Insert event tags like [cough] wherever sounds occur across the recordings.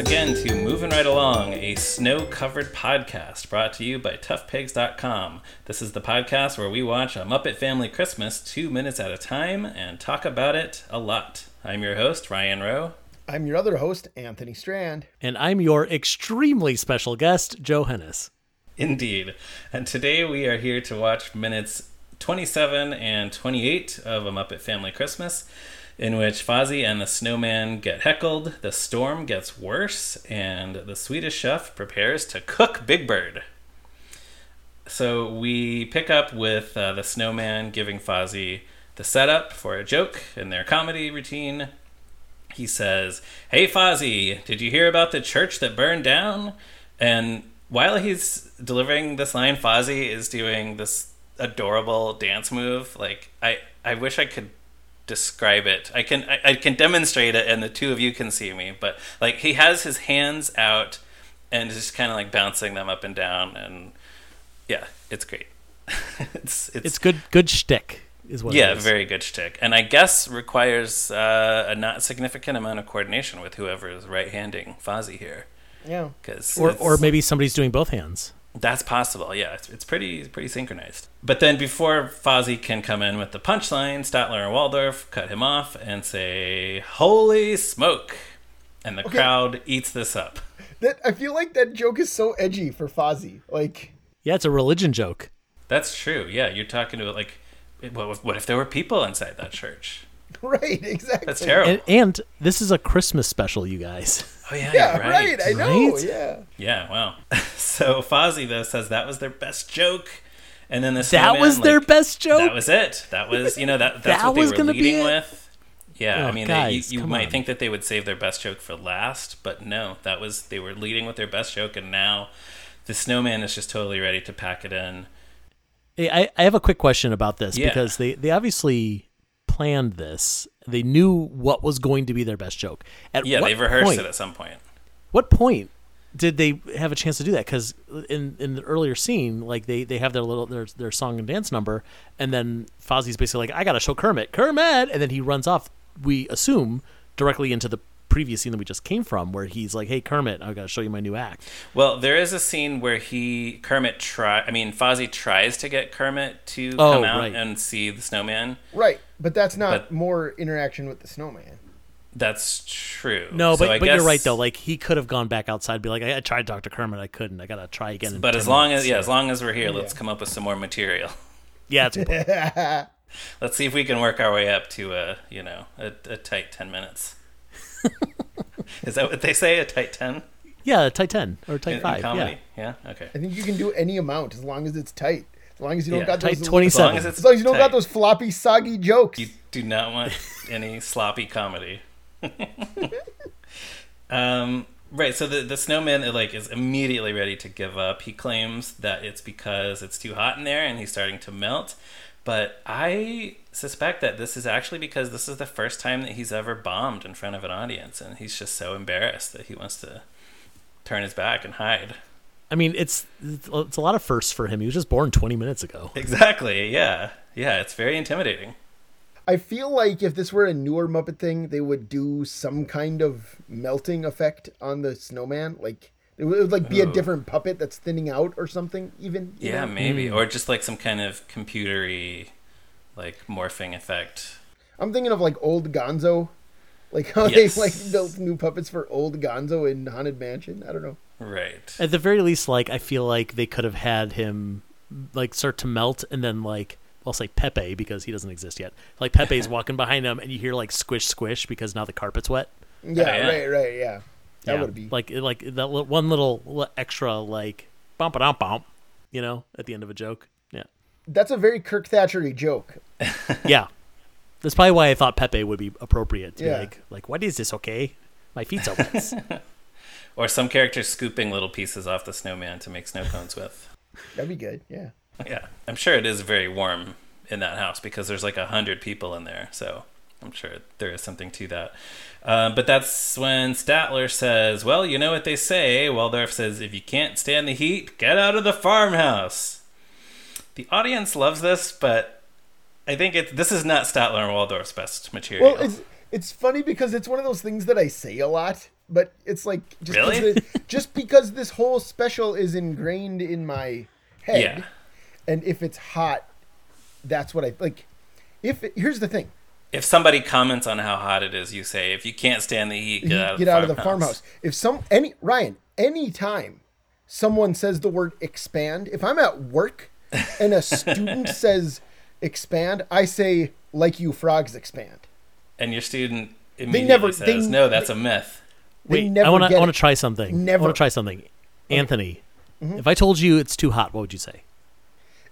again to Moving Right Along, a snow covered podcast brought to you by ToughPigs.com. This is the podcast where we watch a Muppet Family Christmas two minutes at a time and talk about it a lot. I'm your host, Ryan Rowe. I'm your other host, Anthony Strand. And I'm your extremely special guest, Joe Hennes. Indeed. And today we are here to watch minutes 27 and 28 of A Muppet Family Christmas in which Fozzie and the snowman get heckled, the storm gets worse, and the Swedish chef prepares to cook Big Bird. So we pick up with uh, the snowman giving Fozzie the setup for a joke in their comedy routine. He says, Hey Fozzie, did you hear about the church that burned down? And while he's delivering this line, Fozzie is doing this adorable dance move. Like, I, I wish I could describe it. I can I, I, can demonstrate it, and the two of you can see me. But like he has his hands out and just kind of like bouncing them up and down, and yeah, it's great. [laughs] it's, it's, it's good good shtick is what. It's Yeah, very good shtick, and I guess requires uh, a not significant amount of coordination with whoever is right handing Fozzie here. Yeah, because or or maybe somebody's doing both hands. That's possible. Yeah, it's, it's pretty pretty synchronized. But then before Fozzie can come in with the punchline, Statler and Waldorf cut him off and say, "Holy smoke!" And the okay. crowd eats this up. That I feel like that joke is so edgy for Fozzie. Like, yeah, it's a religion joke. That's true. Yeah, you're talking to like, what what if there were people inside that church? [laughs] Right, exactly. That's terrible. And, and, this is a Christmas special, you guys. Oh yeah, yeah, right. right. I know. Right? Yeah. Yeah. Wow. [laughs] so Fozzie though says that was their best joke, and then the snowman, that was like, their best joke. That was it. That was you know that that's [laughs] that what they were leading with. Yeah, oh, I mean, guys, they, you, you might on. think that they would save their best joke for last, but no, that was they were leading with their best joke, and now the snowman is just totally ready to pack it in. Hey, I, I have a quick question about this Yeah. because they, they obviously planned this. They knew what was going to be their best joke. At Yeah, what they've rehearsed point, it at some point. What point did they have a chance to do that? Because in in the earlier scene, like they, they have their little their their song and dance number, and then Fozzie's basically like, "I gotta show Kermit, Kermit," and then he runs off. We assume directly into the previous scene that we just came from, where he's like, "Hey Kermit, I gotta show you my new act." Well, there is a scene where he Kermit try. I mean, Fozzie tries to get Kermit to Oh, come out right. and see the snowman. Right, but that's not But- more interaction with the snowman. That's true. No, So but I but you're right though. Like he could have gone back outside, and be like, I, I tried to talk to Kermit, I couldn't. I gotta try again. But as long minutes." as yeah, as long as we're here, let's come up with some more material. [laughs] yeah, it's, [laughs] Let's see if we can work our way up to a you know a, a tight ten minutes. [laughs] Is that what they say? A tight ten yeah, a tight ten or tight in, in five. comedy? Yeah, Yeah. Okay. I think you can do any amount as long as it's tight. As long as you don't Yeah. got those twenty As long as it's As long as you don't tight. got those floppy, soggy jokes. You do not want [laughs] any sloppy comedy. [laughs] um, right. So the the snowman like is immediately ready to give up. He claims that it's because it's too hot in there and he's starting to melt. But I suspect that this is actually because this is the first time that he's ever bombed in front of an audience, and he's just so embarrassed that he wants to turn his back and hide. I mean, it's it's a lot of firsts for him. He was just born twenty minutes ago. Exactly. Yeah. Yeah. It's very intimidating. I feel like if this were a newer Muppet thing, they would do some kind of melting effect on the snowman. Like it would, it would like be a different puppet that's thinning out or something. Even Yeah, know? maybe, hmm. or just like some kind of computery, like morphing effect. I'm thinking of like old Gonzo, like [laughs] how Yes. they like built new puppets for old Gonzo in Haunted Mansion. I don't know. Right. At the very least, like I feel like they could have had him like start to melt, and then like I'll say Pepe because he doesn't exist yet. Like Pepe's [laughs] walking behind him, and you hear like squish squish because now the carpet's wet. Yeah, yeah. right, right, yeah. That Yeah. would be like like that one little extra like bump it bump, you know, at the end of a joke. Yeah, that's a very Kirk Thatchery joke. [laughs] yeah. That's probably why I thought Pepe would be appropriate to Yeah. be like like what is this? Okay, my feet's so wet. [laughs] Or some characters scooping little pieces off the snowman to make snow cones with. That'd be good. Yeah. Yeah, I'm sure it is very warm in that house because there's like a hundred people in there. So I'm sure there is something to that. Uh, but that's when Statler says, "Well, you know what they say." Waldorf says, "If you can't stand the heat, get out of the farmhouse." The audience loves this, but I think it this is not Statler and Waldorf's best material. Well, it's it's funny because it's one of those things that I say a lot, but it's like just Really? the- just because this whole special is ingrained in my head, Yeah. and if it's hot, that's what I like. If it, here's the thing, If somebody comments on how hot it is, you say, if you can't stand the heat, get out of, the, out of the farmhouse. If some any Ryan, anytime someone says the word expand, if I'm at work [laughs] and a student says expand, I say like you frogs expand. And your student immediately never- says, they- no, that's a myth. They Wait, never I want to I want to try something. Never. I want to try something. Anthony, Mm-hmm. if I told you it's too hot, what would you say?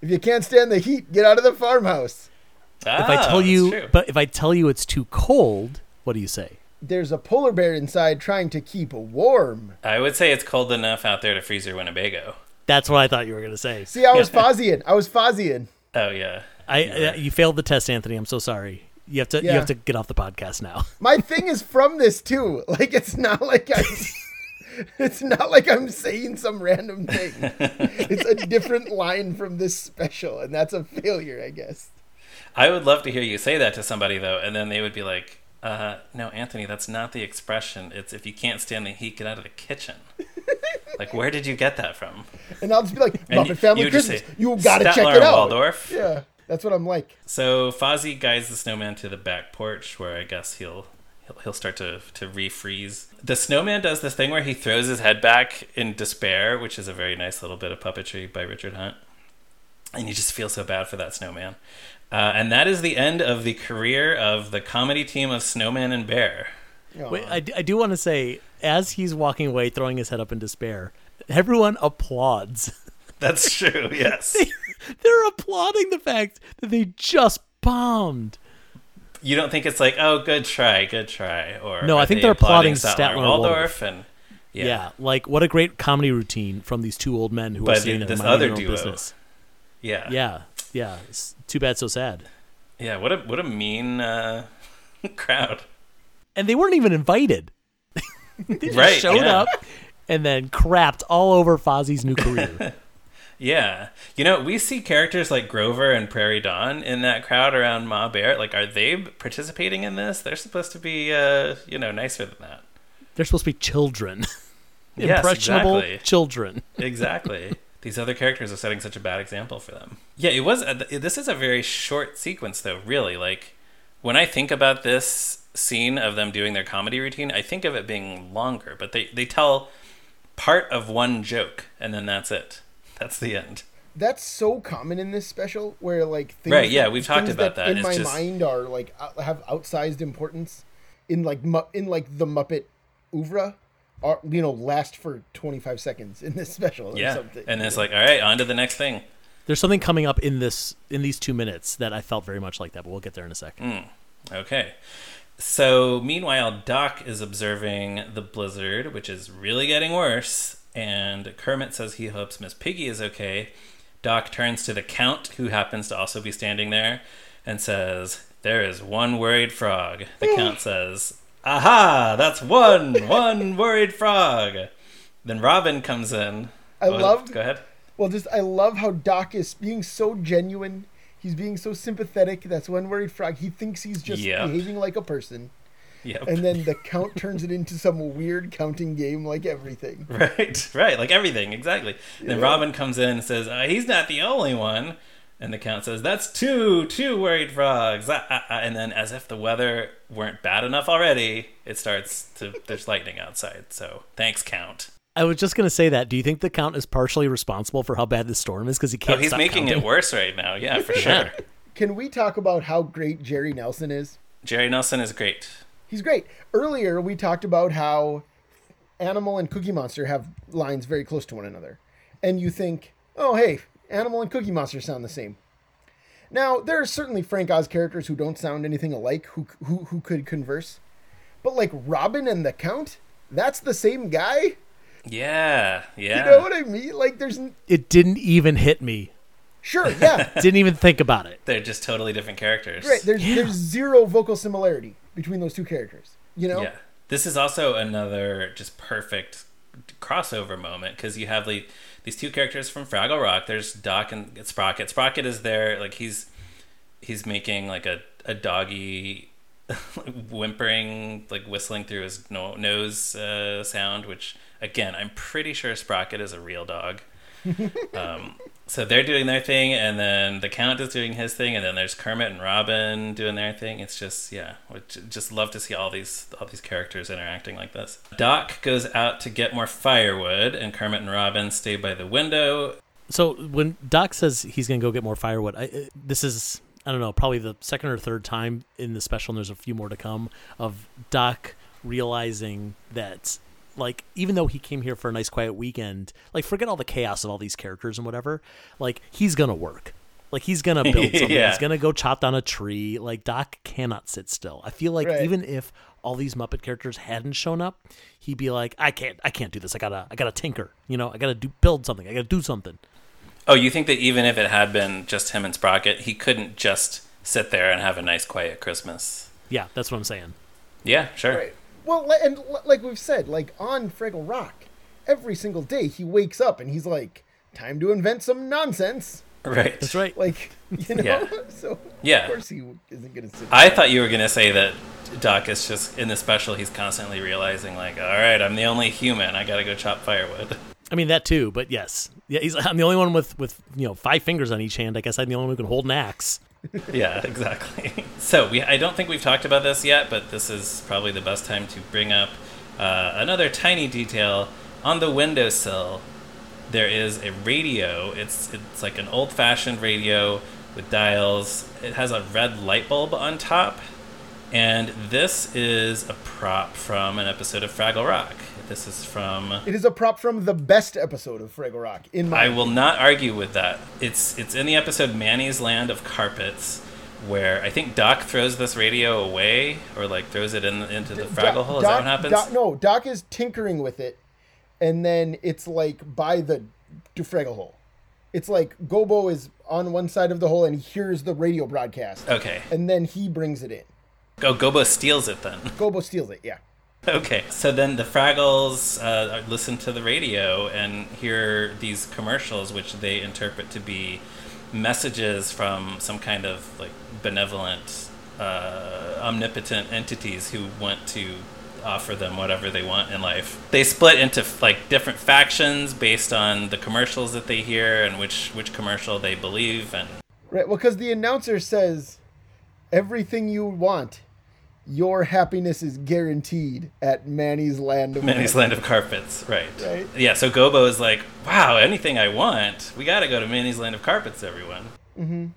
If you can't stand the heat, get out of the farmhouse. Ah, If I tell you, true. but if I tell you it's too cold, what do you say? There's a polar bear inside trying to keep warm. I would say it's cold enough out there to freeze your Winnebago. That's what I thought you were going to say. See, I was [laughs] Fozzieing. I was Fozzieing. Oh, yeah. I, I you failed the test, Anthony. I'm so sorry. You have to you have to get off the podcast now. [laughs] My thing is from this too. [laughs] Like it's not like I. [laughs] It's not like I'm saying some random thing. It's a different line from this special, and that's a failure, I guess. I would love to hear you say that to somebody, though, and then they would be like, uh, no, Anthony, that's not the expression. It's if you can't stand the heat, get out of the kitchen. like, where did you get that from? And I'll just be like, And Muppet Family you Christmas. say, You gotta check it out. Waldorf. Yeah, that's what I'm like. So Fozzie guides the snowman to the back porch, where I guess he'll he'll, he'll start to to refreeze. The snowman does this thing where he throws his head back in despair, which is a very nice little bit of puppetry by Richard Hunt, and you just feel so bad for that snowman. Uh, and that is the end of the career of the comedy team of Snowman and Bear. Aw. Wait, I, d- I do want to say, as he's walking away, throwing his head up in despair, everyone applauds. [laughs] [laughs] That's true. Yes. They're applauding the fact that they just bombed. you don't think it's like, oh, good try, good try, or No, I think they they're applauding Statler Statler Waldorf, and Yeah. yeah, like what a great comedy routine from these two old men who By are sitting there this other duo. business. yeah, Yeah, yeah. It's too bad, so sad. Yeah, What a what a mean uh, [laughs] crowd. And they weren't even invited. [laughs] they just Right, showed yeah. up and then crapped all over Fozzie's new career. Yeah. You know, we see characters like Grover and Prairie Dawn in that crowd around Ma Bear. Like, are they participating in this? They're supposed to be, uh, you know, nicer than that. They're supposed to be children. [laughs] Yes, Impressionable exactly. children. [laughs] Exactly. These other characters are setting such a bad example for them. Yeah, it was. Uh, this is a very short sequence, though, really. Like, when I think about this scene of them doing their comedy routine, I think of it being longer, but they, they tell part of one joke, and then that's it. That's the end. That's so common in this special, where like things Right, yeah, that- we've talked things about that. In It's my just- mind, are like have outsized importance in like in like the Muppet oeuvre, are you know last for 25 seconds in this [laughs] special or Yeah. something. And it's like, all right, on to the next thing. There's something coming up in this in these two minutes that I felt very much like that, but we'll get there in a second. Mm, okay. So, meanwhile, Doc is observing the blizzard, which is really getting worse, and Kermit says he hopes Miss Piggy is okay. Doc turns to the Count, who happens to also be standing there, and says, There is one worried frog. The Count says, Aha! That's one! [laughs] One worried frog! Then Robin comes in. I Oh, love- Go ahead. Well, just I love how Doc is being so genuine. He's being so sympathetic. That's one worried frog. He thinks he's just Yep. behaving like a person, Yep. and then the count turns it into some weird counting game, like everything. [laughs] Right, right, like everything, exactly. Then Robin comes in and says, uh, "He's not the only one," and the count says, "That's two, two worried frogs." Ah, ah, ah. And then, as if the weather weren't bad enough already, it starts to. There's lightning outside, so thanks, Count. I was just gonna say that. Do you think the count is partially responsible for how bad the storm is because he Oh, can't? he's stop making counting? it worse right now. Yeah, for sure. Can we talk about how great Jerry Nelson is? Jerry Nelson is great. He's great. Earlier, we talked about how Animal and Cookie Monster have lines very close to one another. And you think, oh, hey, Animal and Cookie Monster sound the same. Now, there are certainly Frank Oz characters who don't sound anything alike who, who, who could converse. But like Robin and the Count, that's the same guy? Yeah, yeah. You know what I mean? Like, there's. n- It didn't even hit me. Sure, yeah. [laughs] Didn't even think about it. They're just totally different characters. Right. There's, Yeah. there's zero vocal similarity between those two characters. You know? Yeah. This is also another just perfect crossover moment because you have like these two characters from Fraggle Rock. There's Doc and Sprocket. Sprocket is there, like he's he's making like a, a doggy [laughs] whimpering, like whistling through his no- nose uh, sound, which again, I'm pretty sure Sprocket is a real dog. [laughs] um, so they're doing their thing, and then the Count is doing his thing, and then there's Kermit and Robin doing their thing. It's just yeah, just love to see all these all these characters interacting like this. Doc goes out to get more firewood, and Kermit and Robin stay by the window. So when Doc says he's gonna go get more firewood, I, uh, this is I don't know, probably the second or third time in the special, and there's a few more to come of Doc realizing that like even though he came here for a nice quiet weekend, like forget all the chaos of all these characters and whatever, like he's gonna work. Like he's gonna [laughs] build something. Yeah. He's gonna go chop down a tree. Like Doc cannot sit still. I feel like Right. even if all these Muppet characters hadn't shown up, he'd be like, I can't, I can't do this. I gotta, I gotta tinker. You know, I gotta do build something. I gotta do something. Oh, you think that even if it had been just him and Sprocket, he couldn't just sit there and have a nice quiet Christmas? Yeah, that's what I'm saying. Yeah, sure. Right. Well, and like we've said, like on Fraggle Rock, every single day he wakes up and he's like, "Time to invent some nonsense." Right. That's right. Like, you know. Yeah. [laughs] So Yeah. of course he isn't gonna sit. I thought you were gonna say that Doc is just in the special. He's constantly realizing, like, all right, I'm the only human. I gotta go chop firewood. I mean that too, but yes, yeah, he's. I'm the only one with with you know five fingers on each hand. I guess I'm the only one who can hold an axe. [laughs] yeah, exactly. [laughs] So we, I don't think we've talked about this yet, but this is probably the best time to bring up uh, another tiny detail on the windowsill. There is a radio. It's it's like an old-fashioned radio with dials. It has a red light bulb on top, and this is a prop from an episode of Fraggle Rock. This is from It is a prop from the best episode of Fraggle Rock. In my I will not argue with that. It's it's in the episode Manny's Land of Carpets, where I think Doc throws this radio away or like throws it in into the Fraggle hole. Is that what happens? Doc, no, Doc is tinkering with it, and then it's like by the the Fraggle hole. It's like Gobo is on one side of the hole and he hears the radio broadcast, Okay. and then he brings it in. Oh, Gobo steals it then. Gobo steals it. Yeah. Okay, so then the Fraggles uh, listen to the radio and hear these commercials, which they interpret to be messages from some kind of like benevolent, uh, omnipotent entities who want to offer them whatever they want in life. They split into like different factions based on the commercials that they hear and which which commercial they believe and Right. Well, because the announcer says, "Everything you want, your happiness is guaranteed at Manny's Land of Manny's Land of Carpets, right? Right. Yeah. So Gobo is like, "Wow, anything I want, we got to go to Manny's Land of Carpets, everyone." Mm-hmm. And,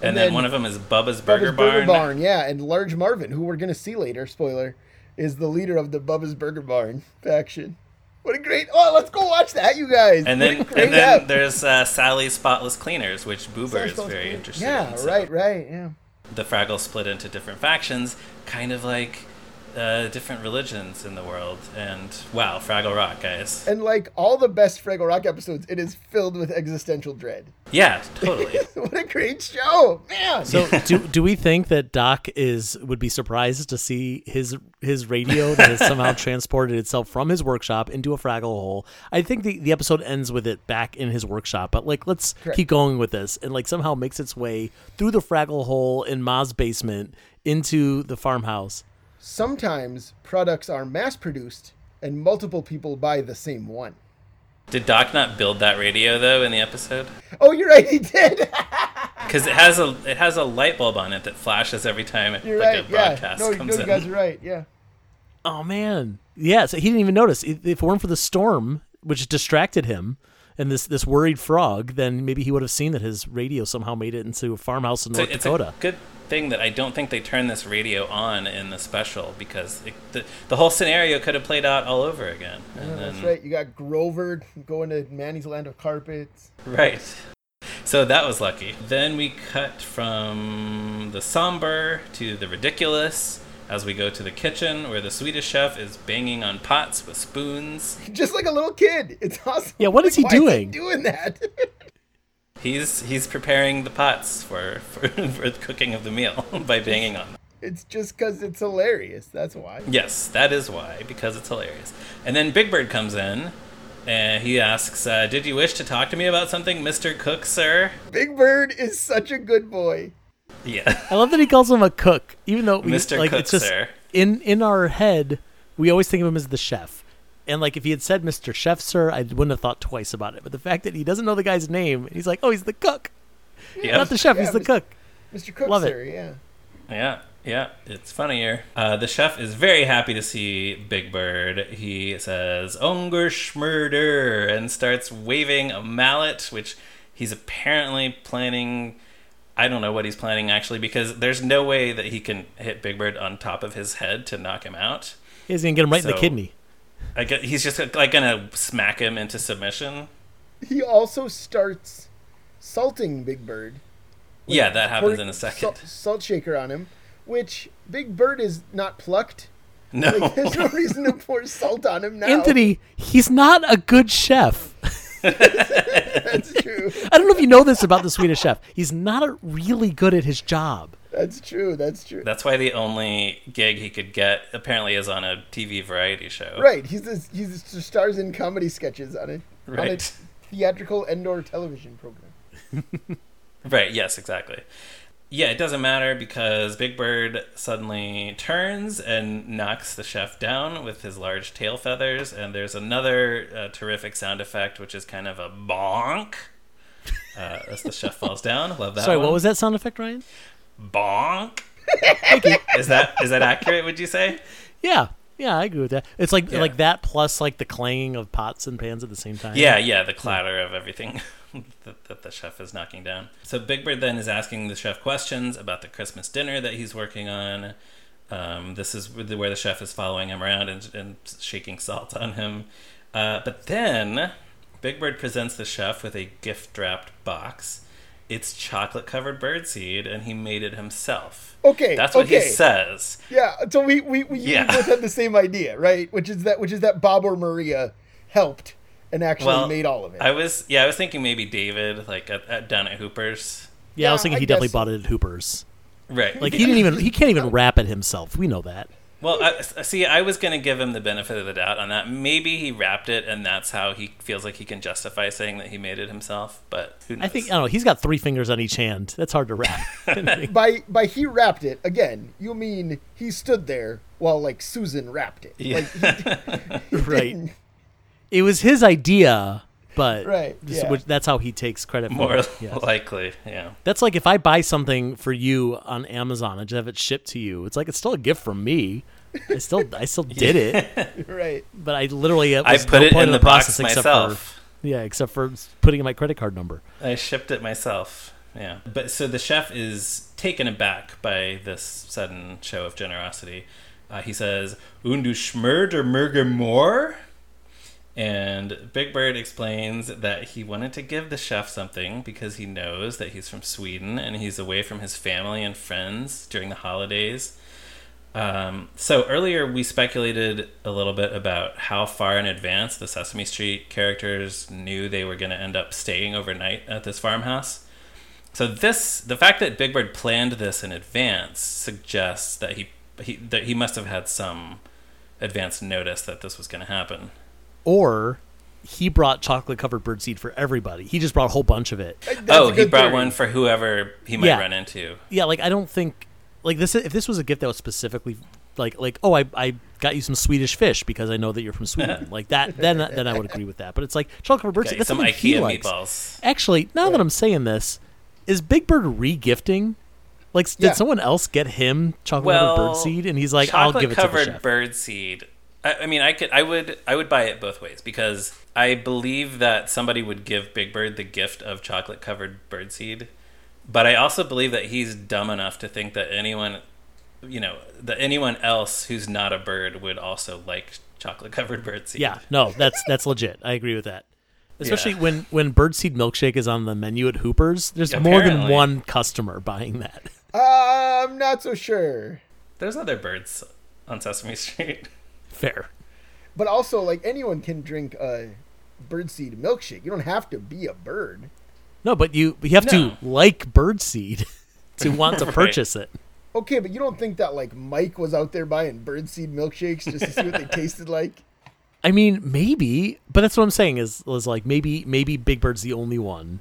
then, then one of them is Bubba's Bubba's Burger, Burger Barn. Barn. Yeah, and Large Marvin, who we're gonna see later. Spoiler, is the leader of the Bubba's Burger Barn [laughs] faction. What a great! Oh, let's go watch that, you guys. And then, and then app. there's uh, Sally's Spotless Cleaners, which Boober is very interested Yeah, in. So right, right, yeah. The Fraggles split into different factions, kind of like uh, different religions in the world. And wow, Fraggle Rock, guys. And like all the best Fraggle Rock episodes, it is filled with existential dread. Yeah, totally. [laughs] what a great show, man! So [laughs] do do we think that Doc is would be surprised to see his his radio that has somehow [laughs] transported itself from his workshop into a Fraggle hole? I think the, the episode ends with it back in his workshop, but like let's Correct. keep going with this and like somehow makes its way through the Fraggle hole in Ma's basement into the farmhouse. Sometimes products are mass produced and multiple people buy the same one. Did Doc not build that radio though in the episode? Oh, you're right, he did. [laughs] Because it has a it has a light bulb on it that flashes every time You're like right. a Yeah. broadcast No, no, comes you in. guys are right. Yeah. Oh man, yeah. So he didn't even notice. If if it weren't for the storm, which distracted him, and this this worried frog, then maybe he would have seen that his radio somehow made it into a farmhouse in So North it's Dakota. a good thing that I don't think they turned this radio on in the special because it, the the whole scenario could have played out all over again. And Yeah, then, that's right. You got Grover going to Manny's Land of Carpets. Right. So that was lucky. Then we cut from the somber to the ridiculous as we go to the kitchen where the Swedish chef is banging on pots with spoons. [laughs] Just like a little kid. It's awesome. Yeah, what is he Why doing? doing that? [laughs] He's he's preparing the pots for for, [laughs] for the cooking of the meal [laughs] by banging on them. it's just because it's hilarious. That's why. Yes, that is why because it's hilarious. And then Big Bird comes in. And he asks, uh, "Did you wish to talk to me about something, Mister Cook, sir?" Big Bird is such a good boy. Yeah. I love that he calls him a cook, even though we, Mr. like Cook, it's just sir. in in our head we always think of him as the chef. And like if he had said Mr. Chef, sir, I wouldn't have thought twice about it. But the fact that he doesn't know the guy's name, he's like, oh, he's the cook, Yeah. not the chef. Yeah, he's the Mr. cook. Mr. Cook, Love it. yeah. Yeah, yeah, it's funnier. Uh, the chef is very happy to see Big Bird. He says "Unger Schmurder" and starts waving a mallet, which he's apparently planning. I don't know what he's planning actually, because there's no way that he can hit Big Bird on top of his head to knock him out. He's gonna get him right in the kidney. I get, he's just like gonna smack him into submission. He also starts salting Big Bird. Yeah, that happens in a second. Salt, salt shaker on him, which Big Bird is not plucked. No, Like, there's no reason to pour salt on him now. Anthony, he's not a good chef. [laughs] [laughs] That's true. I don't know if you know this about the Swedish chef. He's not a really good at his job. That's true. That's true. that's why the only gig he could get apparently is on a TV variety show. Right. He's the, he's the stars in comedy sketches on it. On a Right. theatrical and/or television program. [laughs] Right, yes, exactly. Yeah, it doesn't matter because Big Bird suddenly turns and knocks the chef down with his large tail feathers, and there's another uh, terrific sound effect, which is kind of a bonk. Uh, as the chef falls down, love that. Sorry, one. what was that sound effect, Ryan? Bonk? [laughs] is that is that accurate? Would you say? Yeah, yeah, I agree with that. It's like Yeah. like that plus like the clanging of pots and pans at the same time. Yeah, yeah, the clatter of everything [laughs] that, that the chef is knocking down. So Big Bird then is asking the chef questions about the Christmas dinner that he's working on. Um, this is where the where the chef is following him around and, and shaking salt on him. Uh, but then Big Bird presents the chef with a gift wrapped box. It's chocolate covered birdseed, and he made it himself. Okay. That's what okay. he says. Yeah. So we we, we Yeah. both had the same idea, right? Which is that which is that Bob or Maria helped and actually Well, made all of it. I was yeah, I was thinking maybe David, like at, at down at Hooper's. yeah. I was thinking I he definitely guess- bought it at Hooper's. Right. Like he didn't [laughs] even he can't even wrap it himself. We know that. Well, I, see, I was going to give him the benefit of the doubt on that. Maybe he wrapped it, and that's how he feels like he can justify saying that he made it himself. But who knows? I think I don't know. He's got three fingers on each hand. That's hard to wrap. [laughs] by by he wrapped it again. You mean he stood there while like Susan wrapped it? Yeah. Like, he, [laughs] [laughs] he Right. didn't- it was his idea, but Right, this- yeah. which, that's how he takes credit for more it. Yes. [laughs] likely, yeah. That's like if I buy something for you on Amazon and just have it shipped to you. It's like it's still a gift from me. I still I still [laughs] did it, [laughs] right. but I literally it I put no it point in of the box process except myself. for yeah, except for putting in my credit card number. I shipped it myself. Yeah. But so the chef is taken aback by this sudden show of generosity. Uh, he says, Und du schmörder murger more? And Big Bird explains that he wanted to give the chef something because he knows that he's from Sweden and he's away from his family and friends during the holidays. Um, so earlier we speculated a little bit about how far in advance the Sesame Street characters knew they were going to end up staying overnight at this farmhouse. So this, the fact that Big Bird planned this in advance suggests that he, he that he must have had some advance notice that this was going to happen. Or he brought chocolate covered birdseed for everybody. He just brought a whole bunch of it. That's oh, he brought theory. one for whoever he might Yeah. run into. Yeah, like I don't think like this if this was a gift that was specifically like like oh I, I got you some Swedish fish because I know that you're from Sweden [laughs] like that then then I would agree with that. But it's like chocolate covered Got birdseed. That's some something he IKEA likes. meatballs. Actually, now that I'm saying this, is Big Bird re-gifting? Like, did Yeah. someone else get him chocolate Well, covered birdseed, and he's like, "I'll give it to the covered chef." bird seed. I, I mean, I could, I would, I would buy it both ways because I believe that somebody would give Big Bird the gift of chocolate covered birdseed, but I also believe that he's dumb enough to think that anyone, you know, that anyone else who's not a bird would also like chocolate covered [laughs] birdseed. Yeah, no, that's that's legit. I agree with that. Especially Yeah. when when birdseed milkshake is on the menu at Hooper's, there's more than one customer buying that. Uh, I'm not so sure. there's other birds on Sesame Street. [laughs] Fair. But also, like anyone can drink a birdseed milkshake. You don't have to be a bird. No, but you you have No. to like birdseed [laughs] to want to [laughs] Right. purchase it. Okay, but you don't think that like Mike was out there buying birdseed milkshakes just to see what they [laughs] tasted like? I mean, maybe, but that's what I'm saying is is like maybe maybe Big Bird's the only one.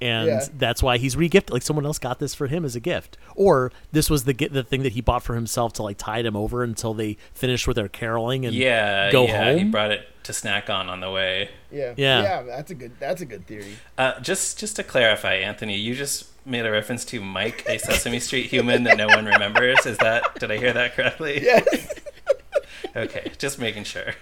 And Yeah. that's why he's regifted. Like someone else got this for him as a gift, or this was the the thing that he bought for himself to like tide him over until they finished with their caroling and Yeah, go yeah. He brought it to snack on on the way. Yeah. Yeah. Yeah. That's a good. That's a good theory. Uh, just just to clarify, Anthony, you just made a reference to Mike, a Sesame Street human that no one remembers. Is that did I hear that correctly? Yes. [laughs] Okay, just making sure.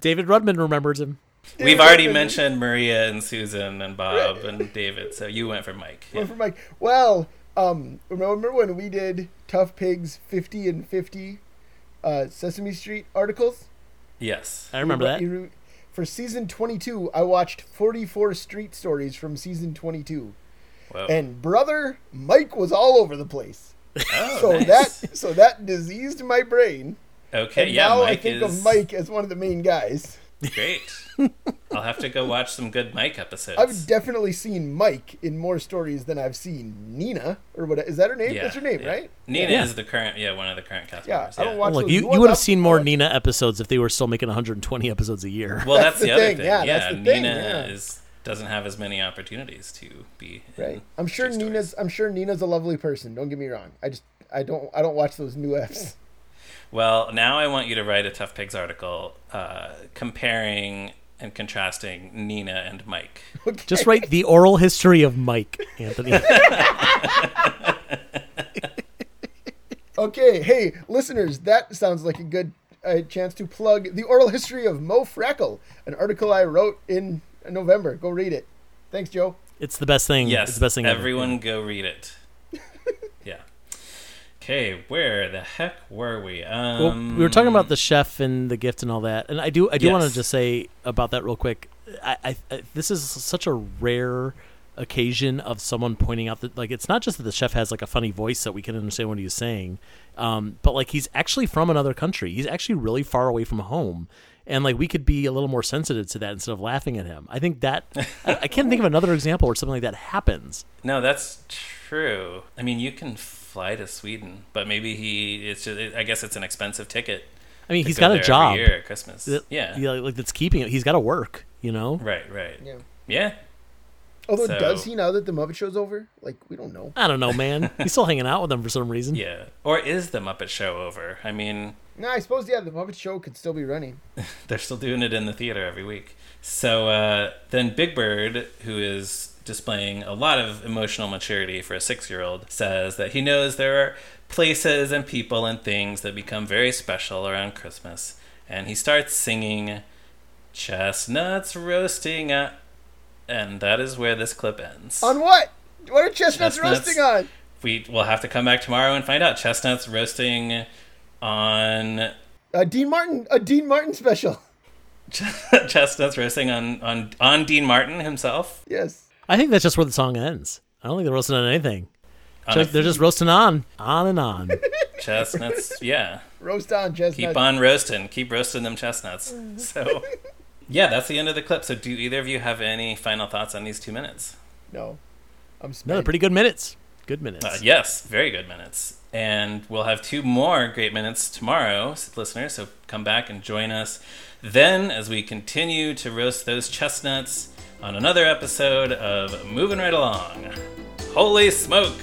David Rudman remembers him. We've already mentioned Maria and Susan and Bob and David, so you went for Mike. Yeah. One for Mike. Well, um, remember when we did Tough Pigs 50 and 50 uh, Sesame Street articles? Yes, I remember You- that. you- For season 22, I watched 44 street stories from season 22. Whoa. And brother, Mike was all over the place. oh, So nice. that so that diseased my brain. Okay, And yeah, now Mike I think is of Mike as one of the main guys. Great. [laughs] I'll have to go watch some good Mike episodes. I've definitely seen Mike in more stories than I've seen Nina or what is that her name? Yeah, That's her name, yeah. right? Nina Yeah. is the current, yeah, one of the current cast Yeah, members. I don't watch Look, you, you would have seen more I'll- Nina episodes if they were still making 120 episodes a year. Well, that's, That's the, the other thing, thing. yeah, Yeah, that's the thing, Nina yeah. is doesn't have as many opportunities to be in Right. I'm sure Nina's Stories. I'm sure Nina's a lovely person. Don't get me wrong. I just I don't I don't watch those new Fs. Well, now I want you to write a Tough Pigs article uh, comparing and contrasting Nina and Mike. Okay. Just write the oral history of Mike, Anthony. [laughs] Okay, hey listeners, that sounds like a good uh, chance to plug the oral history of Mo Frackle, an article I wrote in November. Go read it. Thanks, Joe. It's the best thing. Yes, it's the best thing. ever. everyone go read it. Okay, where the heck were we? Well, Um, we were talking about the chef and the gift and all that, and I do I do want to just say about that real quick. I, I, I this is such a rare occasion of someone pointing out that like it's not just that the chef has like a funny voice that we can understand what he's saying, um, but like he's actually from another country. He's actually really far away from home. And like we could be a little more sensitive to that instead of laughing at him. I think that [laughs] I, I can't think of another example where something like that happens. No, that's true. I mean, you can fly to Sweden, but maybe he. It's just. I guess it's an expensive ticket. I mean, to he's go got a job. every year at Christmas. that- yeah. yeah, like that's keeping it. He's got to work. You know. Right. Right. Yeah. Yeah. Although So- does he now that the Muppet Show's over? Like we don't know. I don't know, man. [laughs] He's still hanging out with them for some reason. Yeah. Or is the Muppet Show over? I mean, No, I suppose yeah, the Muppet Show could still be running. [laughs] they're still doing it in the theater every week. So uh, then Big Bird, who is displaying a lot of emotional maturity for a six year old, says that he knows there are places and people and things that become very special around Christmas. And he starts singing Chestnuts Roasting at. And that is where this clip ends. On what? What are chestnuts, Chestnuts. roasting on? We will have to come back tomorrow and find out. Chestnuts roasting on A Dean Martin, a Dean Martin special. [laughs] chestnuts roasting on, on on Dean Martin himself. Yes. I think that's just where the song ends. I don't think they're roasting on anything. On Just- a- they're just roasting on, on and on. [laughs] chestnuts, yeah. Roast on chestnuts. Keep on roasting. Keep roasting them chestnuts. So, yeah, that's the end of the clip. So, do either of you have any final thoughts on these two minutes? No. I'm No, spent. they're pretty good minutes. Good minutes. Uh, yes, very good minutes. And we'll have two more great minutes tomorrow, listeners. So come back and join us then as we continue to roast those chestnuts on another episode of Moving Right Along. Holy smoke!